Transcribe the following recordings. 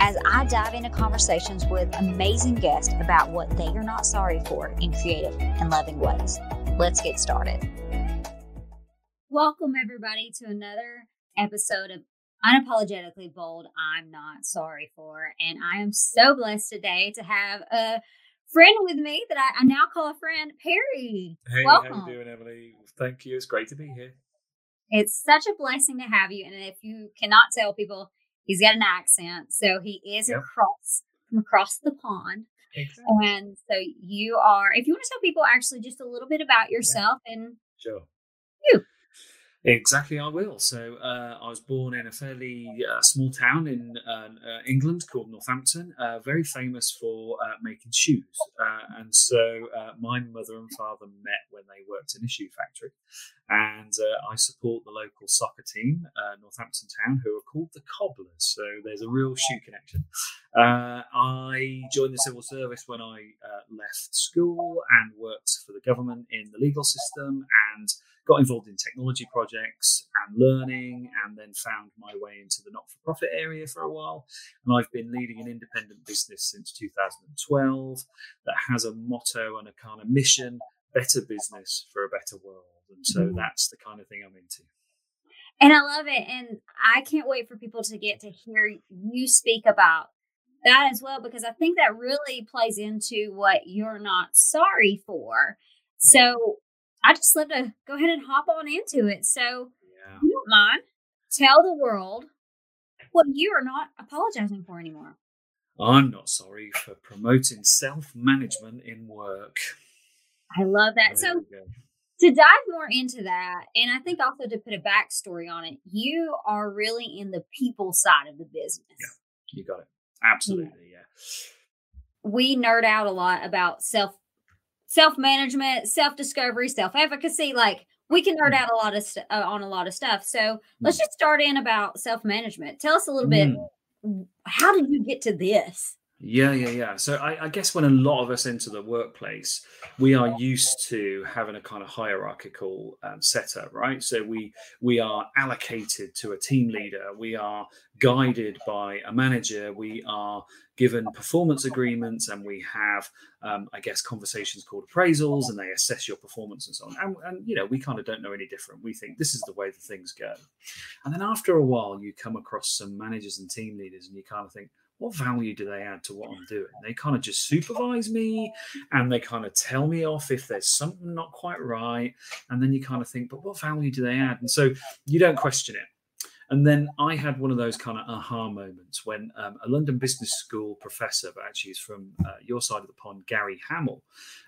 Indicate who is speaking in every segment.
Speaker 1: as I dive into conversations with amazing guests about what they are not sorry for in creative and loving ways. Let's get started. Welcome, everybody, to another episode of Unapologetically Bold I'm Not Sorry For. And I am so blessed today to have a friend with me that I, I now call a friend, Perry.
Speaker 2: Hey,
Speaker 1: Welcome.
Speaker 2: how you doing, Emily? Thank you. It's great to be here.
Speaker 1: It's such a blessing to have you. And if you cannot tell people, he's got an accent. So he is
Speaker 2: Yep.
Speaker 1: across from across the pond.
Speaker 2: Exactly.
Speaker 1: And so you are, if you want to tell people actually just a little bit about yourself and
Speaker 2: Sure.
Speaker 1: You.
Speaker 2: Exactly, I will. So, uh, I was born in a fairly uh, small town in uh, uh, England called Northampton, uh, very famous for uh, making shoes. Uh, and so, my mother and father met when they worked in a shoe factory. And I support the local soccer team, Northampton Town, who are called the Cobblers. So, there's a real shoe connection. I joined the civil service when I left school and worked for the government in the legal system and got involved in technology projects and learning, and then found my way into the not for profit area for a while. And I've been leading an independent business since 2012 that has a motto and a kind of mission better business for a better world. And so
Speaker 1: Mhm.
Speaker 2: that's the kind of thing I'm into.
Speaker 1: And I love it. And I can't wait for people to get to hear you speak about that as well, because I think that really plays into what you're not sorry for. So I just love to go ahead and hop on into it. So,
Speaker 2: Yeah.
Speaker 1: you don't mind, tell the world what you are not apologizing for anymore.
Speaker 2: I'm not sorry for promoting self management in work.
Speaker 1: I love that.
Speaker 2: There
Speaker 1: So, to dive more into that, and I think also to put a backstory on it, you are really in the people side of the business.
Speaker 2: Yeah, you got it. Absolutely, yeah.
Speaker 1: we nerd out a lot about self self management, self discovery, self efficacy. Like we can nerd
Speaker 2: Mm.
Speaker 1: out a lot of st- uh, on a lot of stuff. So let's just start in about self management. Tell us a little bit.
Speaker 2: Mm.
Speaker 1: How did you get to this?
Speaker 2: Yeah, yeah, yeah. So I, I guess when a lot of us enter the workplace, we are used to having a kind of hierarchical um, setup, right? So we we are allocated to a team leader, we are guided by a manager, we are given performance agreements, and we have, um, I guess, conversations called appraisals, and they assess your performance and so on. And, and you know, we kind of don't know any different. We think this is the way that things go. And then after a while, you come across some managers and team leaders, and you kind of think what value do they add to what I'm doing? They kind of just supervise me and they kind of tell me off if there's something not quite right. And then you kind of think, but what value do they add? And so you don't question it. And then I had one of those kind of aha moments when um, a London Business School professor, but actually is from uh, your side of the pond, Gary Hamel,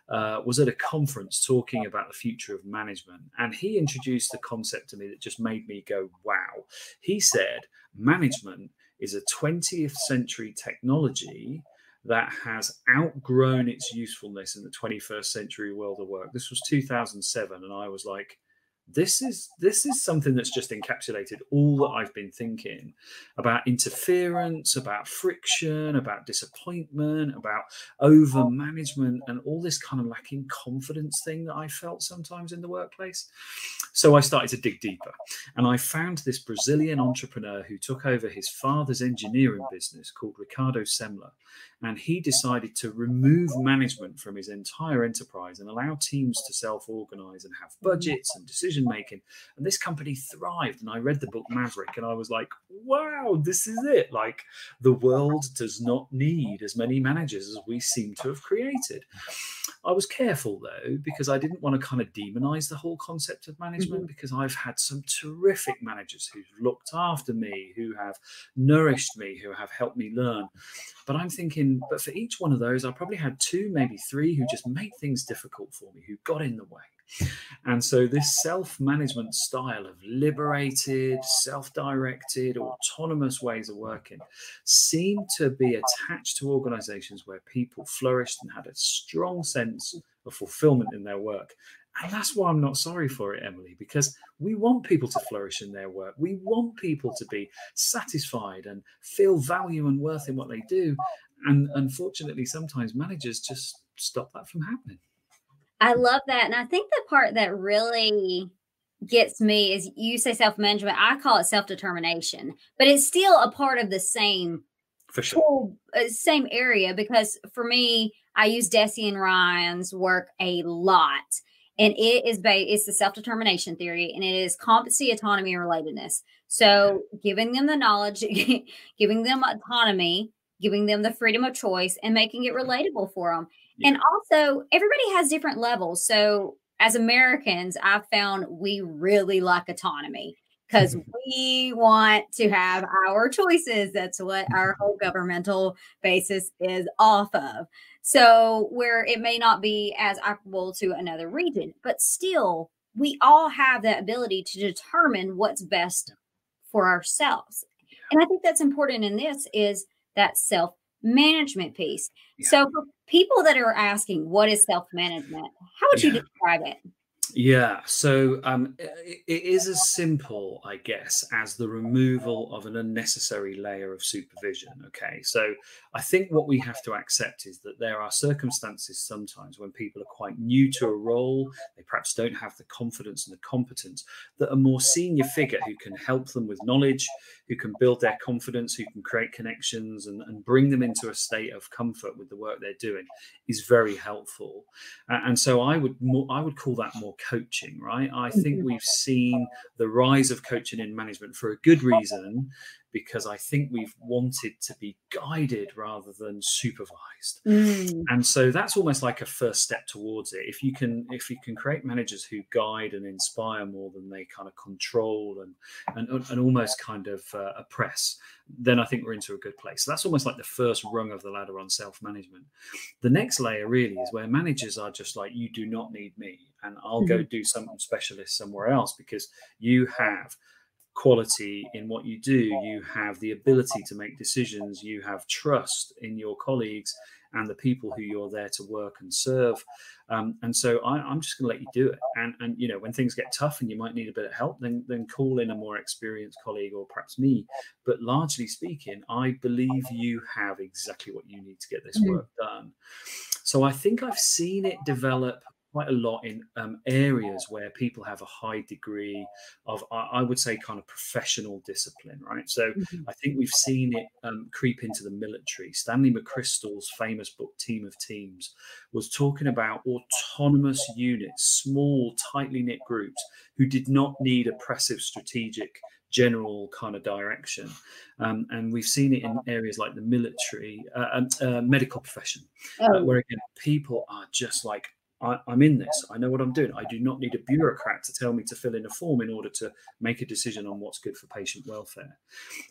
Speaker 2: uh, was at a conference talking about the future of management. And he introduced a concept to me that just made me go, wow. He said, management is a 20th century technology that has outgrown its usefulness in the 21st century world of work. This was 2007, and I was like, this is this is something that's just encapsulated all that I've been thinking about interference, about friction, about disappointment, about over management, and all this kind of lacking confidence thing that I felt sometimes in the workplace. So I started to dig deeper, and I found this Brazilian entrepreneur who took over his father's engineering business called Ricardo Semler, and he decided to remove management from his entire enterprise and allow teams to self-organize and have budgets and decision decision making. And this company thrived. And I read the book Maverick and I was like, wow, this is it. Like the world does not need as many managers as we seem to have created. I was careful though, because I didn't want to kind of demonize the whole concept of management mm-hmm. because I've had some terrific managers who've looked after me, who have nourished me, who have helped me learn. But I'm thinking, but for each one of those, I probably had two, maybe three who just made things difficult for me, who got in the way. And so, this self management style of liberated, self directed, autonomous ways of working seem to be attached to organizations where people flourished and had a strong sense of fulfillment in their work. And that's why I'm not sorry for it, Emily, because we want people to flourish in their work. We want people to be satisfied and feel value and worth in what they do. And unfortunately, sometimes managers just stop that from happening.
Speaker 1: I love that. And I think the part that really gets me is you say self management. I call it self determination, but it's still a part of the same
Speaker 2: for sure
Speaker 1: uh, same area because for me, I use Deci and Ryan's work a lot. And it is based, it's the self determination theory, and it is competency, autonomy, and relatedness. So, giving them the knowledge, giving them autonomy, giving them the freedom of choice, and making it relatable for them. Yeah. And also, everybody has different levels. So, as Americans, I've found we really like autonomy because we want to have our choices. That's what our whole governmental basis is off of. So, where it may not be as applicable to another region, but still, we all have that ability to determine what's best for ourselves. And I think that's important in this is that self management piece. Yeah. So, for people that are asking, what is self management? How would you describe it?
Speaker 2: Yeah, so um, it, it is as simple, I guess, as the removal of an unnecessary layer of supervision. Okay, so I think what we have to accept is that there are circumstances sometimes when people are quite new to a role, they perhaps don't have the confidence and the competence that a more senior figure who can help them with knowledge, who can build their confidence, who can create connections and, and bring them into a state of comfort with the work they're doing is very helpful. Uh, and so I would more, I would call that more coaching, right? I think mm-hmm. we've seen the rise of coaching in management for a good reason because I think we've wanted to be guided rather than supervised. Mm. And so that's almost like a first step towards it. If you can if you can create managers who guide and inspire more than they kind of control and and, and almost kind of uh, oppress, then I think we're into a good place. So that's almost like the first rung of the ladder on self-management. The next layer really is where managers are just like you do not need me and I'll mm-hmm. go do something specialist somewhere else because you have quality in what you do. You have the ability to make decisions. You have trust in your colleagues and the people who you're there to work and serve. Um, and so I, am just going to let you do it. And and you know when things get tough and you might need a bit of help, then then call in a more experienced colleague or perhaps me. But largely speaking, I believe you have exactly what you need to get this mm. work done. So I think I've seen it develop quite a lot in um, areas where people have a high degree of, I would say, kind of professional discipline, right? So mm-hmm. I think we've seen it um, creep into the military. Stanley McChrystal's famous book, Team of Teams, was talking about autonomous units, small, tightly knit groups who did not need oppressive strategic general kind of direction. Um, and we've seen it in areas like the military, uh, um, uh, medical profession, uh, oh. uh, where again, people are just like I, am in this. I know what I'm doing. I do not need a bureaucrat to tell me to fill in a form in order to make a decision on what's good for patient welfare.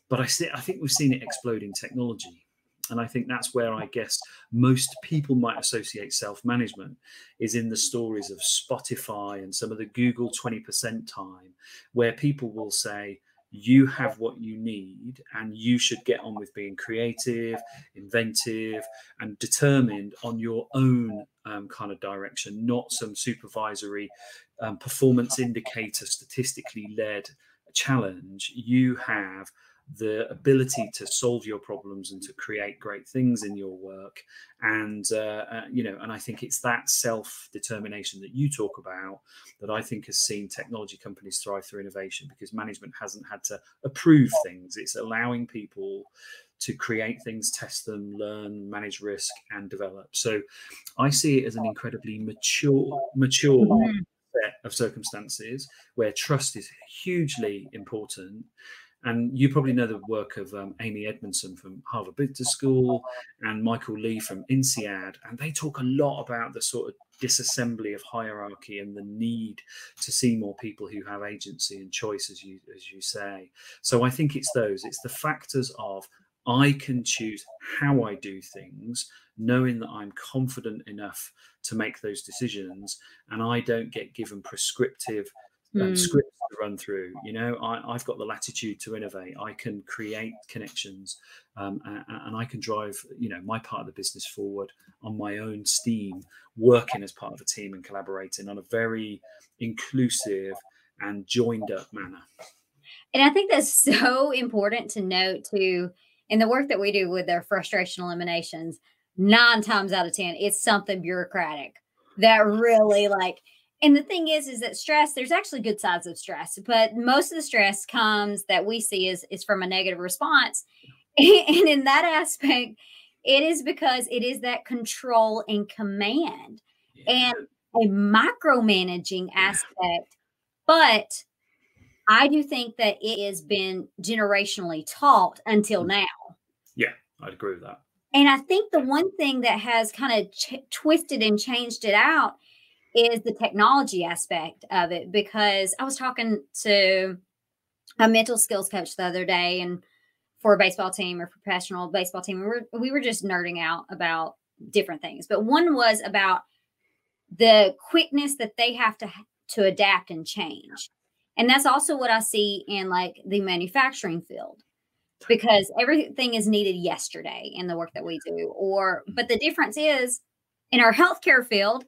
Speaker 2: But I, see, I think we've seen it explode in technology. And I think that's where I guess most people might associate self management is in the stories of Spotify and some of the Google 20% time, where people will say, you have what you need and you should get on with being creative inventive and determined on your own um, kind of direction not some supervisory um, performance indicator statistically led challenge. You have the ability to solve your problems and to create great things in your work. And uh, uh, you know and i think it's that self determination that you talk about that i think has seen technology companies thrive through innovation because management hasn't had to approve things. It's allowing people to create things test them learn manage risk and develop. So i see it as an incredibly mature mature mm-hmm. set of circumstances where trust is hugely important and you probably know the work of um, Amy Edmondson from Harvard Business School and Michael Lee from INSEAD. And they talk a lot about the sort of disassembly of hierarchy and the need to see more people who have agency and choice, as you, as you say. So I think it's those, it's the factors of I can choose how I do things, knowing that I'm confident enough to make those decisions, and I don't get given prescriptive mm. scripts to run through. You know, I, have got the latitude to innovate. I can create connections, um, and, and, I can drive, you know, my part of the business forward on my own steam, working as part of a team and collaborating on a very inclusive and joined up manner.
Speaker 1: And I think that's so important to note too in the work that we do with their frustration eliminations. Nine times out of ten, it's something bureaucratic that really like and the thing is is that stress there's actually good sides of stress but most of the stress comes that we see is is from a negative response. And in that aspect it is because it is that control and command yeah. and a micromanaging aspect. But i do think that it has been generationally taught until mm. now.
Speaker 2: Yeah i'd agree with that.
Speaker 1: And i think the one thing that has kind of ch- twisted and changed it out is the technology aspect of it because I was talking to a mental skills coach the other day and for a baseball team or professional baseball team we were we were just nerding out about different things. But one was about the quickness that they have to to adapt and change. And that's also what I see in like the manufacturing field because everything is needed yesterday in the work that we do or but the difference is in our healthcare field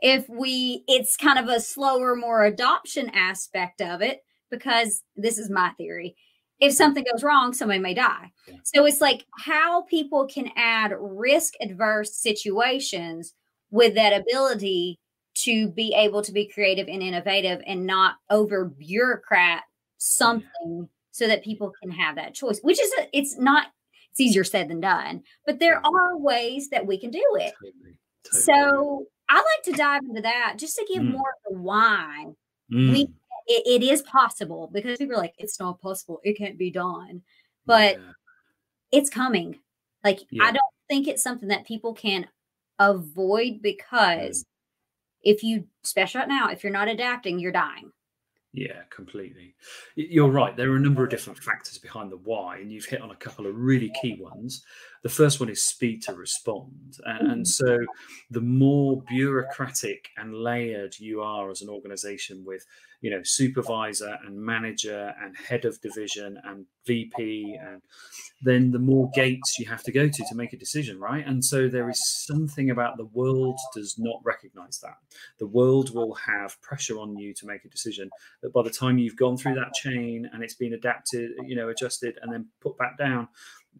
Speaker 1: if we it's kind of a slower more adoption aspect of it because this is my theory. If something goes wrong somebody may die. So it's like how people can add risk adverse situations with that ability to be able to be creative and innovative and not over bureaucrat something so that people can have that choice which is a, it's not it's easier said than done but there are ways that we can do it. So I like to dive into that just to give mm. more of the why. Mm. We it, it is possible because people are like, it's not possible, it can't be done. But yeah. it's coming. Like yeah. I don't think it's something that people can avoid because mm. if you especially right now, if you're not adapting, you're dying.
Speaker 2: Yeah, completely. You're right. There are a number of different factors behind the why, and you've hit on a couple of really key ones. The first one is speed to respond. And, mm. so, the more bureaucratic and layered you are as an organization with you know supervisor and manager and head of division and vp and then the more gates you have to go to to make a decision right? And so there is something about the world does not recognize that. The world will have pressure on you to make a decision that by the time you've gone through that chain and it's been adapted you know adjusted and then put back down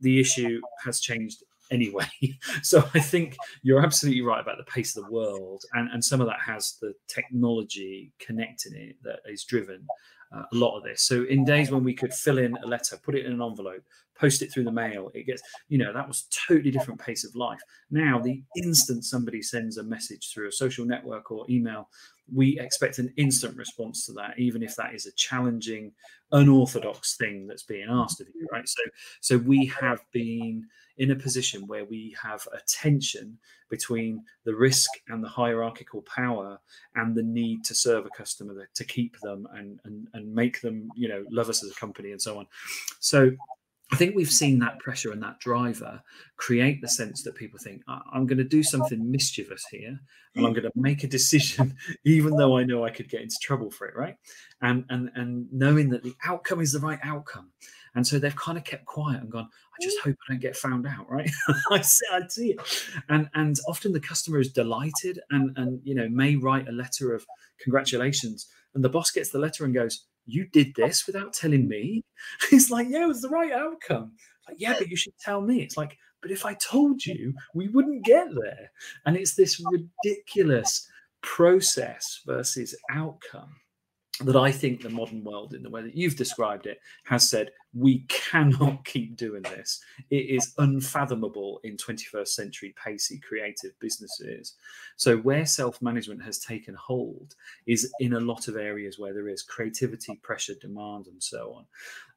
Speaker 2: the issue has changed anyway. so I think you're absolutely right about the pace of the world, and, and some of that has the technology connecting it that is driven uh, a lot of this. So in days when we could fill in a letter, put it in an envelope, post it through the mail, it gets, you know, that was totally different pace of life. Now, the instant somebody sends a message through a social network or email, we expect an instant response to that, even if that is a challenging, unorthodox thing that's being asked of you, right? So, so we have been in a position where we have a tension between the risk and the hierarchical power and the need to serve a customer to keep them and, and, and make them, you know, love us as a company and so on. So I think we've seen that pressure and that driver create the sense that people think, I'm going to do something mischievous here and I'm going to make a decision, even though I know I could get into trouble for it, right? And, and, and knowing that the outcome is the right outcome. And so they've kind of kept quiet and gone, I just hope I don't get found out, right? I see, I see it. And and often the customer is delighted and and you know may write a letter of congratulations. And the boss gets the letter and goes, You did this without telling me? It's like, yeah, it was the right outcome. Like, yeah, but you should tell me. It's like, but if I told you, we wouldn't get there. And it's this ridiculous process versus outcome that I think the modern world, in the way that you've described it, has said we cannot keep doing this. It is unfathomable in 21st century pacey creative businesses. So, where self management has taken hold is in a lot of areas where there is creativity, pressure, demand, and so on.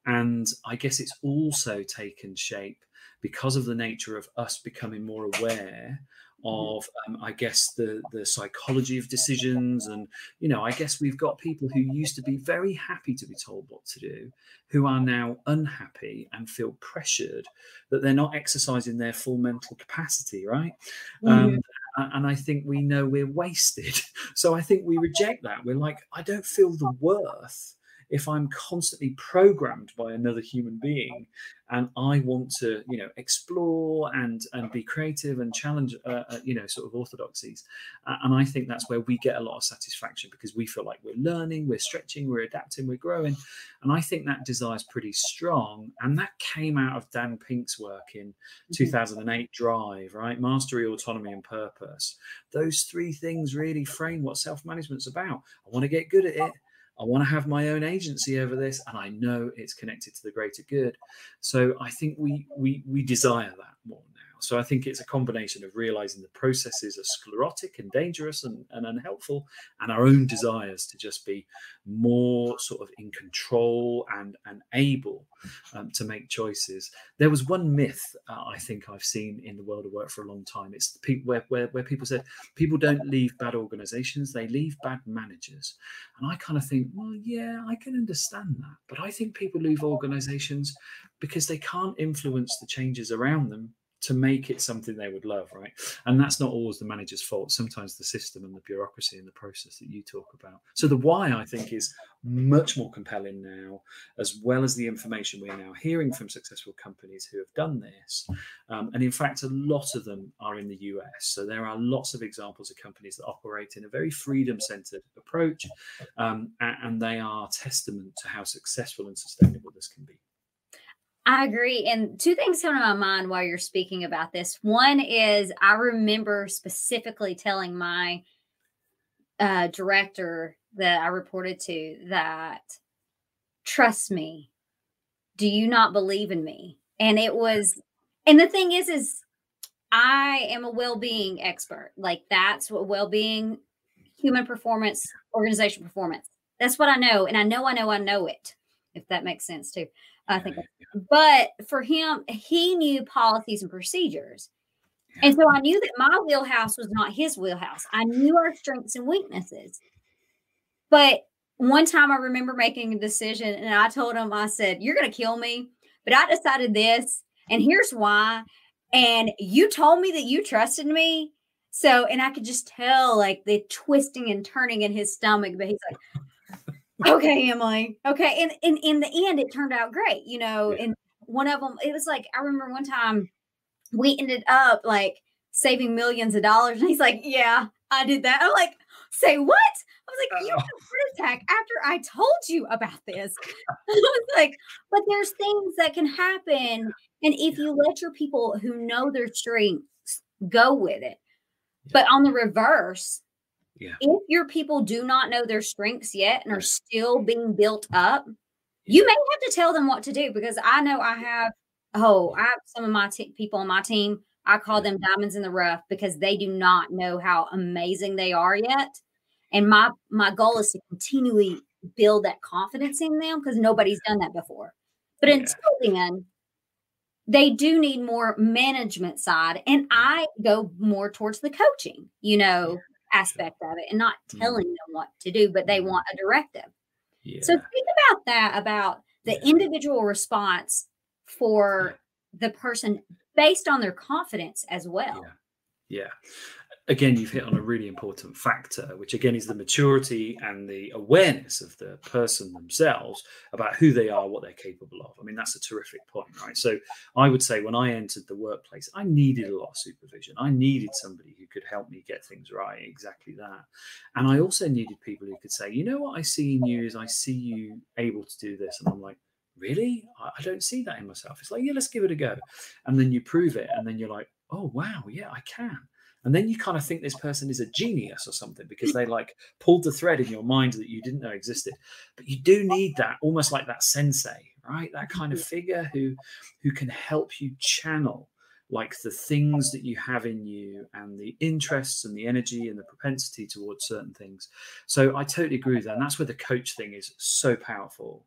Speaker 2: And I guess it's also taken shape because of the nature of us becoming more aware. Of um, i guess the the psychology of decisions and you know i guess we've got people who used to be very happy to be told what to do who are now unhappy and feel pressured that they're not exercising their full mental capacity right? Mm-hmm. um, and i think we know we're wasted. So i think we reject that. We're like i don't feel the worth if I'm constantly programmed by another human being and I want to, you know, explore and and be creative and challenge, uh, uh, you know, sort of orthodoxies. Uh, and I think that's where we get a lot of satisfaction because we feel like we're learning, we're stretching, we're adapting, we're growing. And I think that desire is pretty strong. And that came out of Dan Pink's work in mm-hmm. 2008 Drive, right? Mastery, autonomy, and purpose. Those three things really frame what self management's about. I want to get good at it. I want to have my own agency over this, and I know it's connected to the greater good. So I think we we we desire that more. So I think it's a combination of realizing the processes are sclerotic and dangerous and, and unhelpful, and our own desires to just be more sort of in control and and able um, to make choices. There was one myth uh, I think I've seen in the world of work for a long time. It's people where, where where people said people don't leave bad organizations; they leave bad managers. And I kind of think, well, yeah, I can understand that, but I think people leave organizations because they can't influence the changes around them to make it something they would love, right? And that's not always the manager's fault. Sometimes the system and the bureaucracy and the process that you talk about. So the why I think is much more compelling now, as well as the information we are now hearing from successful companies who have done this. Um, and in fact, a lot of them are in the US. So there are lots of examples of companies that operate in a very freedom-centered approach, um, and they are testament to how successful and sustainable this can be.
Speaker 1: I agree. And two things come to my mind while you're speaking about this. One is I remember specifically telling my uh, director that I reported to that, trust me, do you not believe in me? And it was, and the thing is, is I am a well being expert. Like that's what well being, human performance, organization performance. That's what I know. And I know, I know, I know it, if that makes sense too. I think. But for him, he knew policies and procedures. And so I knew that my wheelhouse was not his wheelhouse. I knew our strengths and weaknesses. But one time I remember making a decision and I told him, I said, You're going to kill me. But I decided this, and here's why. And you told me that you trusted me. So, and I could just tell like the twisting and turning in his stomach, but he's like, okay, Emily. Okay. And, and in the end, it turned out great, you know. Yeah. And one of them, it was like, I remember one time we ended up like saving millions of dollars. And he's like, Yeah, I did that. I'm like, Say what? I was like, You uh-huh. had a heart attack after I told you about this. I was like, But there's things that can happen. And if you let your people who know their strengths go with it, but on the reverse, yeah. If your people do not know their strengths yet and are still being built up, you may have to tell them what to do because I know I have, oh, I have some of my t- people on my team. I call them diamonds in the rough because they do not know how amazing they are yet. And my my goal is to continually build that confidence in them because nobody's done that before. But yeah. until then, they do need more management side. And I go more towards the coaching, you know, aspect of it and not mm. telling them what to do, but they mm. want a directive. Yeah. So think about that about the yeah. individual response for yeah. the person based on their confidence as well.
Speaker 2: Yeah. Again, you've hit on a really important factor, which again is the maturity and the awareness of the person themselves about who they are, what they're capable of. I mean, that's a terrific point, right? So I would say when I entered the workplace, I needed a lot of supervision. I needed somebody who could help me get things right, exactly that. And I also needed people who could say, you know what I see in you is I see you able to do this. And I'm like, really? I don't see that in myself. It's like, yeah, let's give it a go. And then you prove it. And then you're like, oh, wow, yeah, I can and then you kind of think this person is a genius or something because they like pulled the thread in your mind that you didn't know existed but you do need that almost like that sensei right that kind of figure who who can help you channel like the things that you have in you and the interests and the energy and the propensity towards certain things. So I totally agree with that. And that's where the coach thing is so powerful.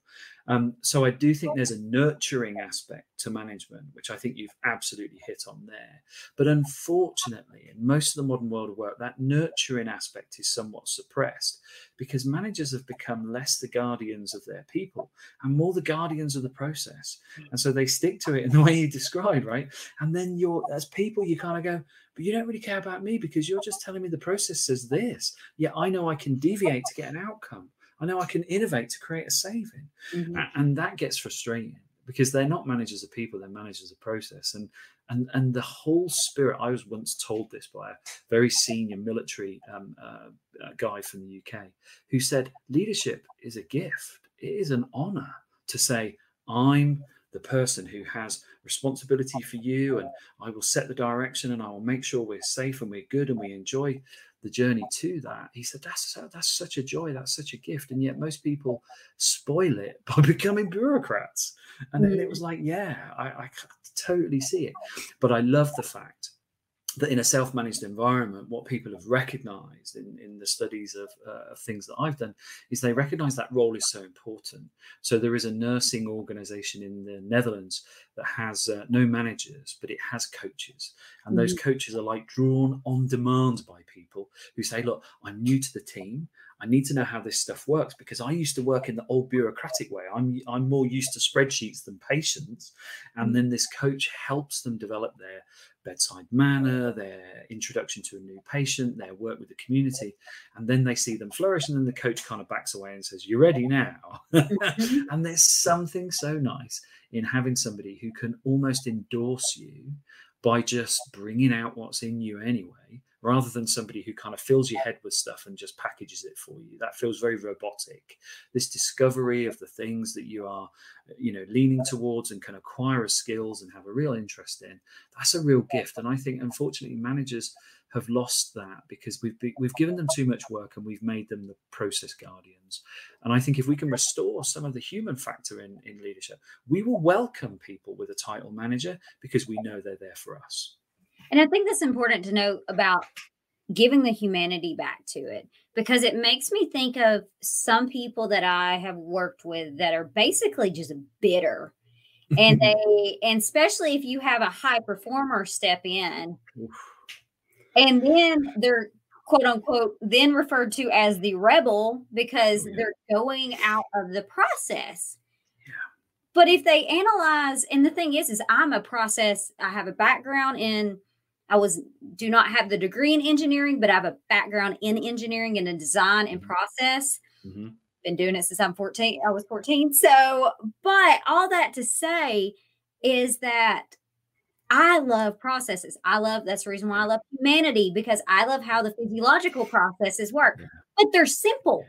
Speaker 2: Um, so I do think there's a nurturing aspect to management, which I think you've absolutely hit on there. But unfortunately, in most of the modern world of work, that nurturing aspect is somewhat suppressed because managers have become less the guardians of their people and more the guardians of the process. And so they stick to it in the way you described, right? And then you're, as people, you kind of go, but you don't really care about me because you're just telling me the process says this. Yeah, I know I can deviate to get an outcome. I know I can innovate to create a saving. Mm-hmm. And that gets frustrating because they're not managers of people, they're managers of process. And and and the whole spirit, I was once told this by a very senior military um, uh, guy from the UK who said, leadership is a gift. It is an honor to say, I'm the person who has responsibility for you and I will set the direction and I will make sure we're safe and we're good and we enjoy the journey to that. He said that's that's such a joy that's such a gift. And yet most people spoil it by becoming bureaucrats. And mm. it was like yeah I, I totally see it. But i love the fact that in a self-managed environment what people have recognized in, in the studies of, uh, of things that i've done is they recognize that role is so important so there is a nursing organization in the netherlands that has uh, no managers but it has coaches and mm-hmm. those coaches are like drawn on demand by people who say look i'm new to the team I need to know how this stuff works because I used to work in the old bureaucratic way. I'm I'm more used to spreadsheets than patients, and mm. then this coach helps them develop their bedside manner, their introduction to a new patient, their work with the community, and then they see them flourish, and then the coach kind of backs away and says, "You're ready now." Mm-hmm. and there's something so nice in having somebody who can almost endorse you by just bringing out what's in you anyway rather than somebody who kind of fills your head with stuff and just packages it for you. That feels very robotic. This discovery of the things that you are, you know, leaning towards and can acquire as skills and have a real interest in, that's a real gift. And I think, unfortunately, managers have lost that because we've we've given them too much work and we've made them the process guardians. And I think if we can restore some of the human factor in in leadership, we will welcome people with a title manager because we know they're there for us.
Speaker 1: And I think that's important to note about giving the humanity back to it because it makes me think of some people that I have worked with that are basically just bitter. and they, and especially if you have a high performer step in, and then they're quote unquote then referred to as the rebel because oh, they're going out of the process. But if they analyze, and the thing is, is I'm a process, I have a background in I was do not have the degree in engineering, but I have a background in engineering and in design and mm-hmm. process. Mm-hmm. Been doing it since I'm 14. I was 14. So, but all that to say is that I love processes. I love that's the reason why I love humanity because I love how the physiological processes work. Yeah. But they're simple.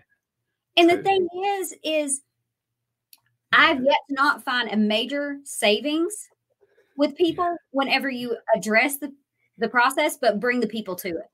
Speaker 1: And the thing is, is I've yet to not find a major savings with people whenever you address the the process, but bring the people to it.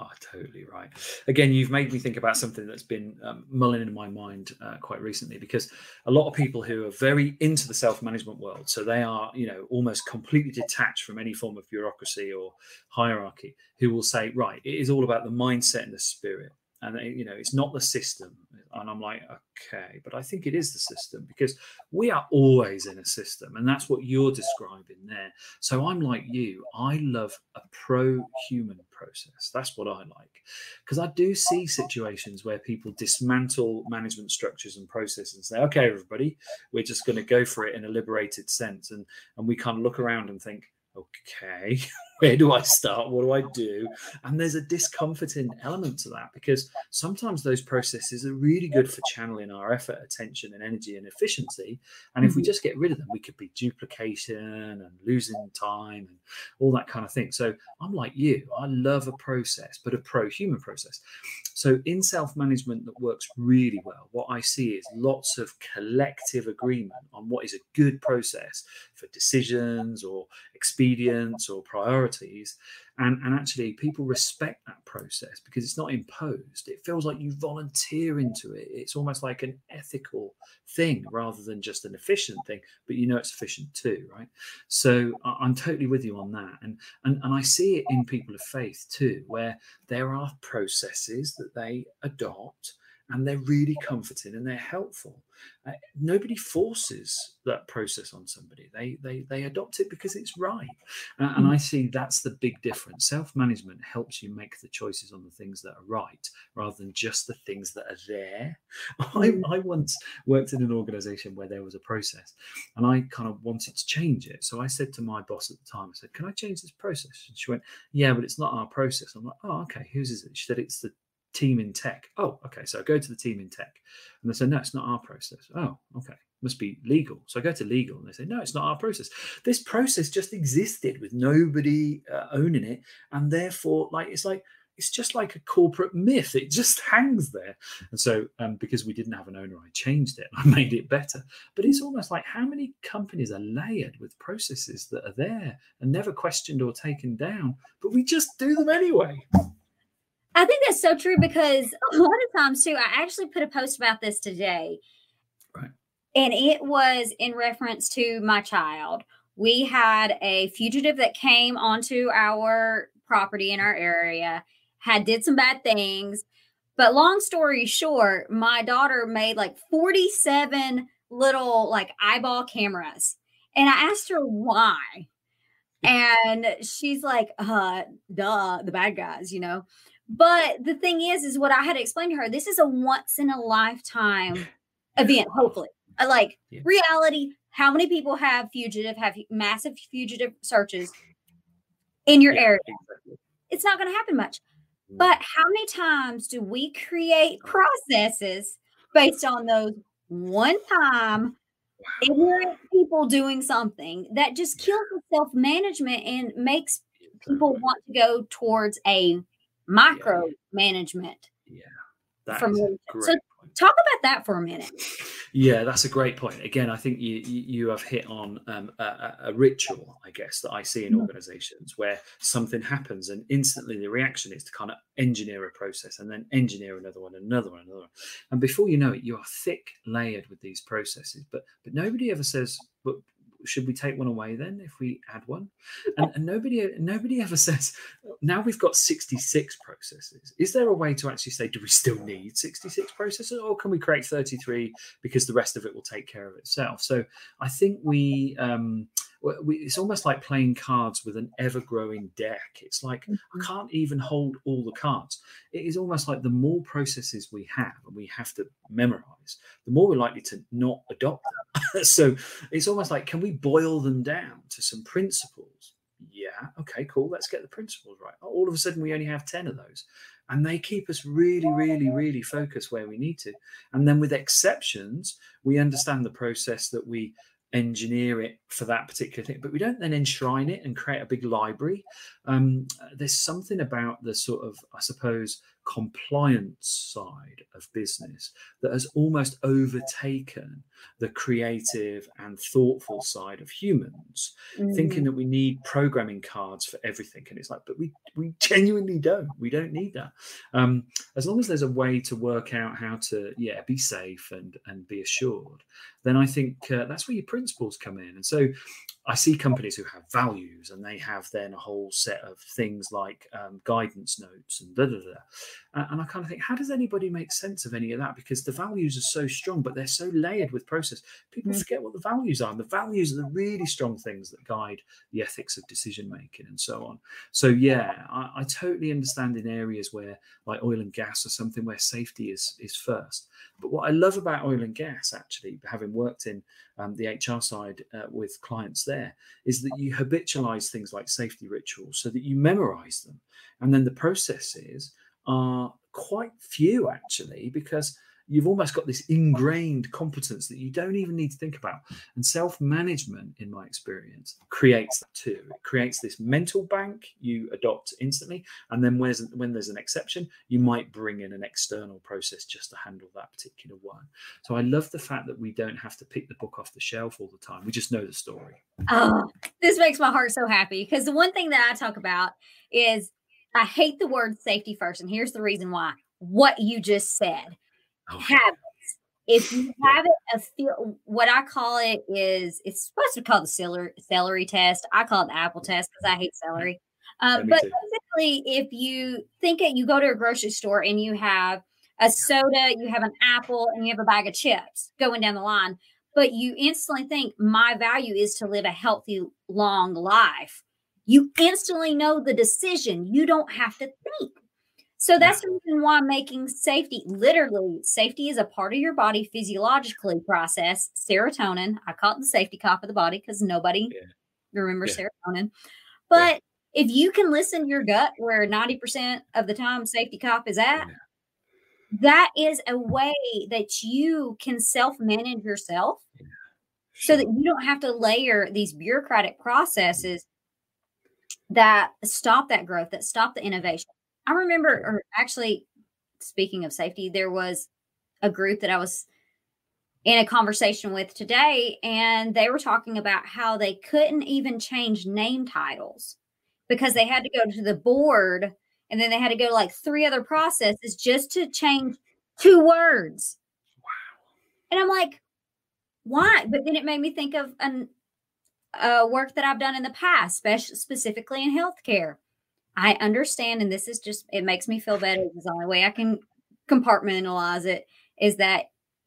Speaker 2: Oh, totally right. Again, you've made me think about something that's been um, mulling in my mind uh, quite recently because a lot of people who are very into the self-management world, so they are, you know, almost completely detached from any form of bureaucracy or hierarchy, who will say, right, it is all about the mindset and the spirit and you know it's not the system and i'm like okay but i think it is the system because we are always in a system and that's what you're describing there. So i'm like you. I love a pro-human process. That's what i like. Because i do see situations where people dismantle management structures and processes and say okay everybody we're just going to go for it in a liberated sense and and we kind of look around and think okay, where do I start? What do I do? And there's a discomforting element to that because sometimes those processes are really good for channeling our effort, attention, and energy and efficiency. And if we mm-hmm. just get rid of them, we could be duplication and losing time and all that kind of thing. So I'm like you, I love a process, but a pro human process. So in self management that works really well, what I see is lots of collective agreement on what is a good process for decisions or experience or priority priorities. And and actually people respect that process because it's not imposed. It feels like you volunteer into it. It's almost like an ethical thing rather than just an efficient thing but you know it's efficient too right? So i'm totally with you on that. And and, and i see it in people of faith too where there are processes that they adopt and they're really comforting and they're helpful. Uh, nobody forces that process on somebody. They they they adopt it because it's right, uh, and I see that's the big difference. Self management helps you make the choices on the things that are right rather than just the things that are there. I, mm. I once worked in an organization where there was a process, and I kind of wanted to change it. So I said to my boss at the time, I said, "Can I change this process?" And she went, "Yeah, but it's not our process." I'm like, "Oh, okay. Whose is it?" She said, "It's the team in tech. Oh, okay. So I go to the team in tech and they say, no, it's not our process. Oh, okay. Must be legal. So I go to legal and they say, no, it's not our process. This process just existed with nobody uh, owning it. And therefore, like, it's like, it's just like a corporate myth. It just hangs there. And so, um, because we didn't have an owner, I changed it. I made it better. But it's almost like how many companies are layered with processes that are there and never questioned or taken down, but we just do them anyway.
Speaker 1: I think that's so true because a lot of times too, I actually put a post about this today.
Speaker 2: Right.
Speaker 1: And it was in reference to my child. We had a fugitive that came onto our property in our area, had did some bad things. But long story short, my daughter made like 47 little like eyeball cameras. And I asked her why. And she's like, uh, duh, the bad guys, you know. But the thing is, is what I had explained to her. This is a once in a lifetime event. Hopefully, like yeah. reality. How many people have fugitive have massive fugitive searches in your yeah, area? It's not going to happen much. But how many times do we create processes based on those one time ignorant people doing something that just kills the self management and makes people want to go towards a micro management.
Speaker 2: Yeah. That from
Speaker 1: so talk about that for a minute.
Speaker 2: Yeah, that's a great point. Again, I think you you have hit on um, a, a, ritual, I guess, that I see in mm-hmm. organizations where something happens and instantly the reaction is to kind of engineer a process and then engineer another one, another one, another one, and before you know it, you are thick layered with these processes. But but nobody ever says, "But should we take one away then if we add one? And, and, nobody nobody ever says now we've got 66 processes. Is there a way to actually say do we still need 66 processes or can we create 33 because the rest of it will take care of itself? So I think we um, we, it's almost like playing cards with an ever growing deck. It's like mm-hmm. I can't even hold all the cards. It is almost like the more processes we have and we have to memorize, the more we're likely to not adopt them. so it's almost like can we boil them down to some principles? Yeah, okay, cool. Let's get the principles right. All of a sudden, we only have 10 of those. And they keep us really, really, really focused where we need to. And then with exceptions, we understand the process that we engineer it for that particular thing, but we don't then enshrine it and create a big library. Um, there's something about the sort of, I suppose, compliance side of business that has almost overtaken the creative and thoughtful side of humans mm. thinking that we need programming cards for everything. And it's like but we we genuinely don't. We don't need that. Um, as long as there's a way to work out how to yeah be safe and and be assured then i think uh, that's where your principles come in. And so I see companies who have values and they have then a whole set of things like um, guidance notes and da da da. And I kind of think, how does anybody make sense of any of that? Because the values are so strong, but they're so layered with process. People mm. forget what the values are. And the values are the really strong things that guide the ethics of decision making and so on. So, yeah, I, I totally understand in areas where, like oil and gas, or something where safety is, is first. But what I love about oil and gas, actually, having worked in um, the HR side uh, with clients there is that you habitualize things like safety rituals so that you memorize them. And then the processes are quite few actually, because you've almost got this ingrained competence that you don't even need to think about. And self management, in my experience, creates that too. It creates this mental bank you adopt instantly. And then when there's, an exception, you might bring in an external process just to handle that particular one. So I love the fact that we don't have to pick the book off the shelf all the time. We just know the story.
Speaker 1: Oh, this makes my heart so happy because the one thing that I talk about is I hate the word safety first. And here's the reason why what you just said
Speaker 2: Oh,
Speaker 1: habits. If you have it, a feel what I call it is it's supposed to be called the celery, celery test. I call it the apple test because I hate celery. Um, but
Speaker 2: too.
Speaker 1: basically, if you think it, you go to a grocery store and you have a soda, you have an apple, and you have a bag of chips going down the line, but you instantly think my value is to live a healthy, long life. You instantly know the decision. You don't have to think. So that's the reason why making safety literally safety is a part of your body physiologically process serotonin. I call it the safety cop of the body because nobody
Speaker 2: Yeah.
Speaker 1: remembers
Speaker 2: Yeah.
Speaker 1: serotonin. But if you can listen to your gut where 90% of the time safety cop is at,
Speaker 2: Yeah.
Speaker 1: that is a way that you can self manage yourself so that you don't have to layer these bureaucratic processes that stop that growth, that stop the innovation. I remember, or actually, speaking of safety, there was a group that I was in a conversation with today, and they were talking about how they couldn't even change name titles because they had to go to the board and then they had to go to like three other processes just to change two words. Wow. And I'm like, why? But then it made me think of an uh, work that I've done in the past, spec- specifically in healthcare. I understand, and this is just, it makes me feel better. It's the only way I can compartmentalize it is that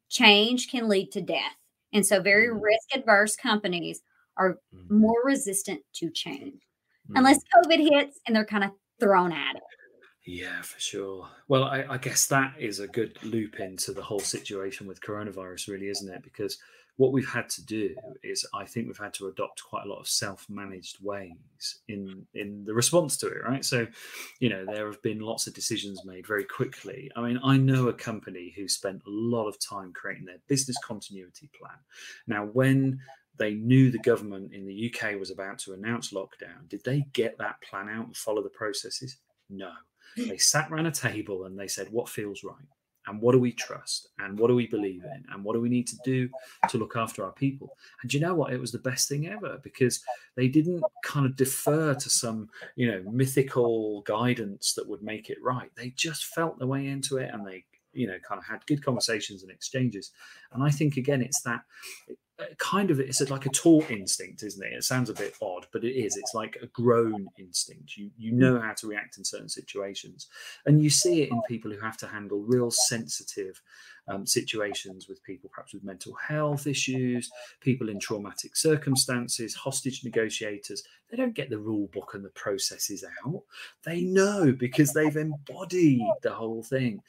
Speaker 1: change can lead to death. And so, very
Speaker 2: Mm.
Speaker 1: risk adverse companies are
Speaker 2: Mm.
Speaker 1: more resistant to change
Speaker 2: Mm.
Speaker 1: unless COVID hits and they're kind of thrown at it.
Speaker 2: Yeah, for sure. Well, I, I guess that is a good loop into the whole situation with coronavirus, really, isn't it? Because what we've had to do is, I think we've had to adopt quite a lot of self-managed ways in in the response to it, right? So, you know, there have been lots of decisions made very quickly. I mean, I know a company who spent a lot of time creating their business continuity plan. Now, when they knew the government in the UK was about to announce lockdown, did they get that plan out and follow the processes? No they sat around a table and they said what feels right and what do we trust? And what do we believe in? And what do we need to do to look after our people? And you know what? It was the best thing ever because they didn't kind of defer to some you know mythical guidance that would make it right. They just felt their way into it and they you know kind of had good conversations and exchanges. And i think again it's that kind of it's like a taught instinct isn't it? It sounds a bit odd but it is. It's like a grown instinct. You you hmm. know how to react in certain situations. And you see it in people who have to handle real sensitive um, situations with people perhaps with mental health issues people in traumatic circumstances hostage negotiators they don't get the rule book and the processes out they know because they've embodied the whole thing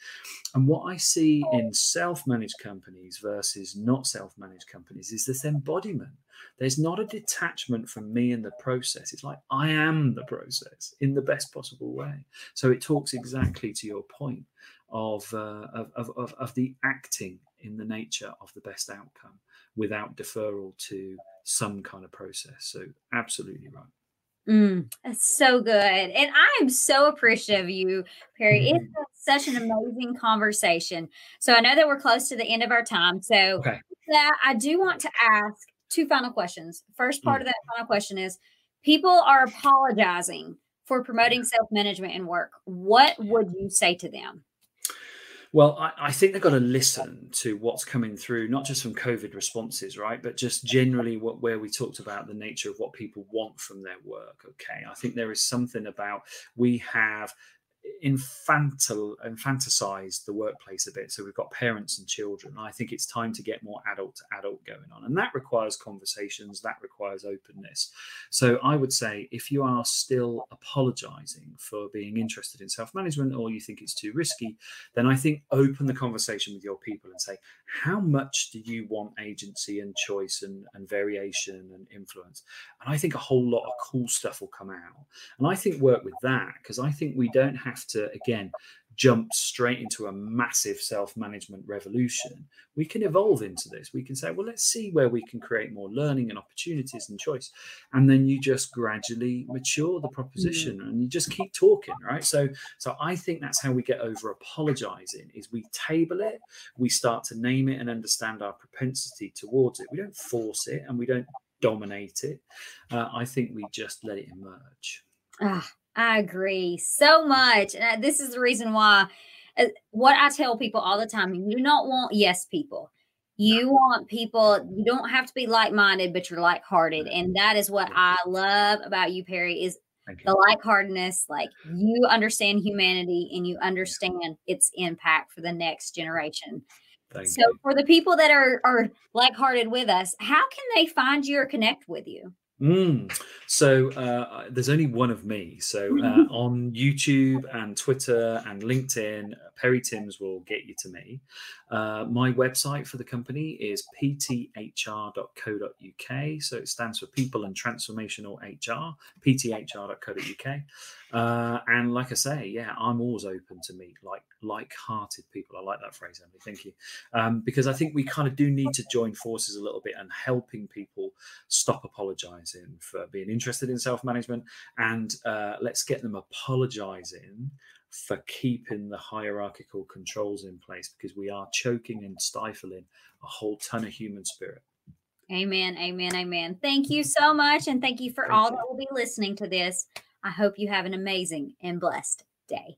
Speaker 2: and what I see in self managed companies versus not self managed companies is this embodiment. There's not a detachment from me and the process. It's like I am the process in the best possible way. So it talks exactly to your point of, uh, of, of, of, of the acting in the nature of the best outcome without deferral to some kind of process. So absolutely right.
Speaker 1: Mm, that's so good. And I am so appreciative of you, Perry. It's
Speaker 2: Mhm.
Speaker 1: such an amazing conversation. So I know that we're close to the end of our time. So
Speaker 2: Okay.
Speaker 1: that I do want to ask two final questions. First part
Speaker 2: Mm.
Speaker 1: of that final question is people are apologizing for promoting self-management in work. What would you say to them?
Speaker 2: Well, I, I think they've got to listen to what's coming through, not just from COVID responses, right, but just generally what where we talked about the nature of what people want from their work. Okay, I think there is something about we have infantil infanticized the workplace a bit so we've got parents and children. I think it's time to get more adult to adult going on and that requires conversations that requires openness. So i would say if you are still apologizing for being interested in self-management or you think it's too risky then i think open the conversation with your people and say how much do you want agency and choice and, and variation and influence? And i think a whole lot of cool stuff will come out. And i think work with that because i think we don't have to again jump straight into a massive self management revolution, we can evolve into this. We can say, well, let's see where we can create more learning and opportunities and choice. And then you just gradually mature the proposition mm-hmm. and you just keep talking, right? So, so I think that's how we get over apologizing is we table it, we start to name it and understand our propensity towards it. We don't force it and we don't dominate it. Uh, I think we just let it emerge.
Speaker 3: Ah, I agree so much. And this is the reason why uh, what I tell people all the time you do not want yes people. You want people, you don't have to be like minded, but you're like hearted. And that is what I love about you, Perry, is the like heartedness. Like you understand humanity and you understand its impact for the next generation. Thank so you. for the people that are are like hearted with us, how can they find you or connect with you?
Speaker 2: Mm. So uh, there's only one of me. So uh, on YouTube and Twitter and LinkedIn, Perry Timms will get you to me. Uh, my website for the company is pthr.co.uk. So it stands for People and Transformational HR, pthr.co.uk. Uh, and like I say, yeah, I'm always open to meet like like-hearted people. I like that phrase, Emily. Thank you, um, because I think we kind of do need to join forces a little bit and helping people stop apologizing for being interested in self-management, and uh, let's get them apologizing for keeping the hierarchical controls in place because we are choking and stifling a whole ton of human spirit.
Speaker 3: Amen. Amen. Amen. Thank you so much. And thank you for thank all you. that will be listening to this. I hope you have an amazing and blessed day.